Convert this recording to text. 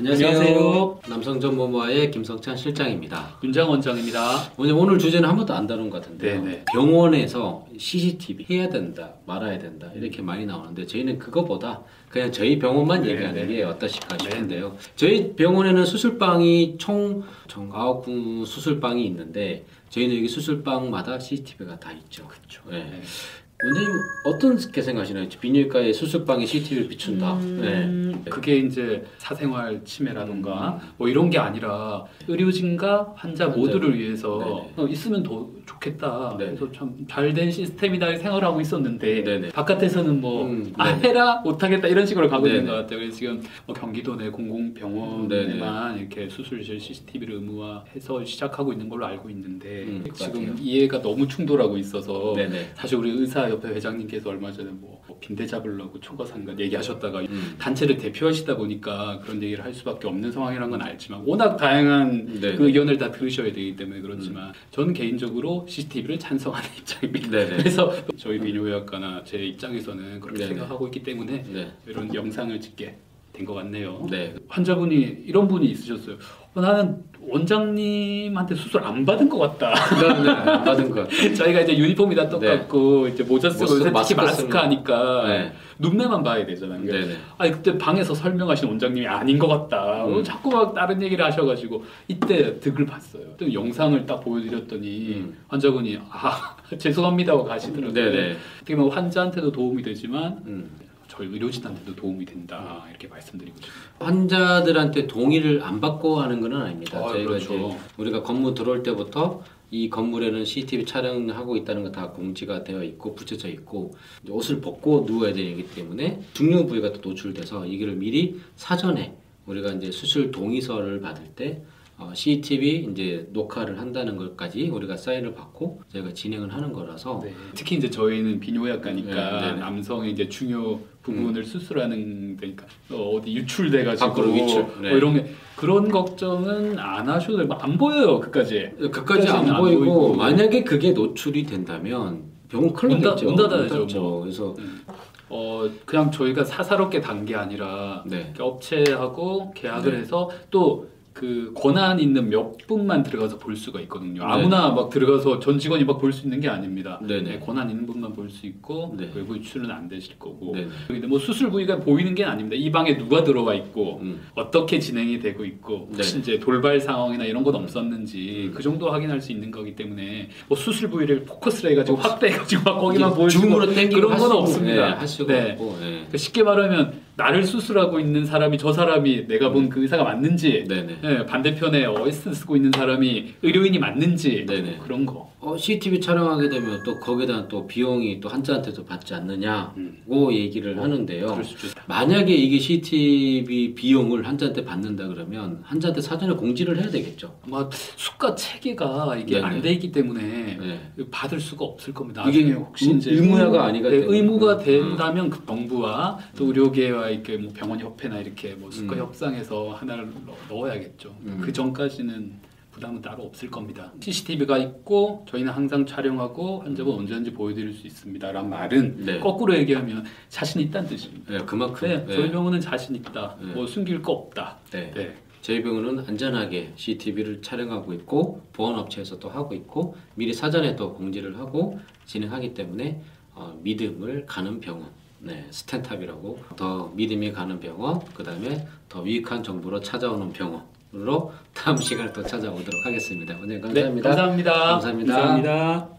안녕하세요. 안녕하세요. 남성전문화의 김성찬 실장입니다. 윤장 원장입니다. 오늘 오늘 주제는 한 번도 안 다룬 것 같은데요. 네네. 병원에서 CCTV 해야 된다, 말아야 된다 이렇게 많이 나오는데 저희는 그거보다 그냥 저희 병원만 네네. 얘기하는 게 어떠실까. 싶은데요. 저희 병원에는 수술방이 총, 총 9군 수술방이 있는데 저희는 여기 수술방마다 CCTV가 다 있죠. 그렇죠. 네. 원장님 어떻게 생각하시나요? 비뇨기과에 수술방에 CCTV를 비춘다. 네. 음, 그게 이제 사생활 침해라던가 뭐 이런 게 아니라 의료진과 환자 환자. 모두를 위해서 네네. 어, 있으면 더 좋겠다. 네네. 그래서 참 잘 된 시스템이다 생각을 하고 있었는데 네네. 바깥에서는 뭐 음, 아. 해라 못하겠다 이런 식으로 가고 있는. 것 같아요. 그래서 지금 뭐 경기도 내 공공병원에만 이렇게 수술실 CCTV를 의무화해서 시작하고 있는 걸로 알고 있는데 음, 지금. 이해가 너무 충돌하고 있어서 네네. 사실 우리 의사 협회 회장님께서 얼마 전에 뭐, 뭐 빈대 잡으려고 초과상관 얘기하셨다가 음. 단체를 대표하시다 보니까 그런 얘기를 할 수밖에 없는 상황이란 건 알지만 워낙 다양한 네네. 그 의견을 다 들으셔야 되기 때문에 그렇지만 저는 개인적으로 CCTV를 찬성하는 입장입니다. 네네. 그래서 저희 비뇨의학과나 제 입장에서는 그렇게 네네. 생각하고 있기 때문에 네. 이런 영상을 찍게 된 것 같네요. 네. 환자분이 이런 분이 있으셨어요. 어, 나는 원장님한테 수술 안 받은 것 같다. 네, 네. 안 받은 것 같아요. 저희가 이제 유니폼이 다 똑같고 이제 모자 쓰고 요새 특히 마스크 하니까 네. 눈매만 봐야 되잖아요. 그러니까 네네. 아니 그때 방에서 설명하신 원장님이 아닌 것 같다. 음. 어, 자꾸 막 다른 얘기를 하셔가지고 이때 득을 봤어요. 또 영상을 딱 보여드렸더니 음. 환자분이 아 죄송합니다 하고 가시더라고요. 네네. 어떻게 보면 환자한테도 도움이 되지만 음. 저희 의료진한테도 도움이 된다 이렇게 말씀드리고 싶습니다. 환자들한테 동의를 안 받고 하는 건 아닙니다. 아, 저희가 그렇죠. 이제 우리가 건물 들어올 때부터 이 건물에는 CCTV 촬영하고 있다는 거 다 공지가 되어 있고 붙여져 있고 옷을 벗고 누워야 되기 때문에 중요 부위가 또 노출돼서 이거를 미리 사전에 우리가 이제 수술 동의서를 받을 때 어, CCTV 이제 녹화를 한다는 것까지 우리가 사인을 받고 저희가 진행을 하는 거라서 네. 특히 이제 저희는 비뇨의학과니까 네, 네, 네. 남성의 이제 중요 부분을 수술하는 데니까 어, 어디 유출돼가지고 유출, 네. 뭐 이런 게 그런 걱정은 안 하셔도 돼요. 안 보여요 그까지. 그까지 안 안 보이고, 보이고. 만약에 그게 노출이 된다면 병원 큰일 났죠. 문 닫아야죠. 뭐. 그래서 어 그냥 저희가 사사롭게 단 게 아니라 네. 업체하고 계약을 네. 해서 또 그 권한 있는 몇 분만 들어가서 볼 수가 있거든요. 네. 아무나 막 들어가서 전 직원이 막 볼 수 있는 게 아닙니다. 네네. 네, 권한 있는 분만 볼 수 있고 네. 외부 유출은 안 되실 거고. 네. 근데 뭐 수술 부위가 보이는 게 아닙니다. 이 방에 누가 들어와 있고 음. 어떻게 진행이 되고 있고 혹시 네. 이제 돌발 상황이나 이런 건 없었는지 음. 그 정도 확인할 수 있는 거기 때문에 뭐 수술 부위를 포커스를 해가지고 확대해가지고 막 거기만 보여주고 줌으로 땡기고 그런 할건 없습니다. 네, 할 수가 네. 없고. 네. 그러니까 쉽게 말하면 나를 수술하고 있는 사람이 저 사람이 내가 본그 의사가 맞는지 네 네. 네, 반대편에 OS 쓰고 있는 사람이 의료인이 맞는지 네네. 그런 거. 어, CCTV 촬영하게 되면 또 거기다 또 비용이 또 환자한테도 받지 않느냐고 음. 얘기를 하는데요. 수도 있다. 만약에 이게 CCTV 비용을 환자한테 받는다 그러면 환자한테 사전에 공지를 해야 되겠죠. 아마 수가 체계가 이게 네네. 안돼 있기 때문에 네. 받을 수가 없을 겁니다. 이게 혹시 의- 이제 의무화가 아니가 네, 의무가. 된다면 그 정부와 또 의료계와 이렇게 뭐 병원 협회나 이렇게 뭐 수가 음. 협상해서 하나를 넣- 넣어야겠죠. 음. 그 전까지는 부담은 따로 없을 겁니다. CCTV가 있고 저희는 항상 촬영하고 환자분 언제든지 보여드릴 수 있습니다란 말은 네. 거꾸로 얘기하면 자신 있다는 뜻입니다. 네, 그만큼. 네, 네. 저희 병원은 자신 있다. 네. 뭐 숨길 거 없다. 네. 네. 저희 병원은 안전하게 CCTV를 촬영하고 있고 보안업체에서 또 하고 있고 미리 사전에 또 공지를 하고 진행하기 때문에 어, 믿음을 가는 병원 네, 스탠탑이라고 더 믿음이 가는 병원 그 다음에 더 유익한 정보로 찾아오는 병원 으로 다음 시간에 또 찾아오도록 하겠습니다. 오늘 네, 감사합니다. 감사합니다. 감사합니다. 감사합니다.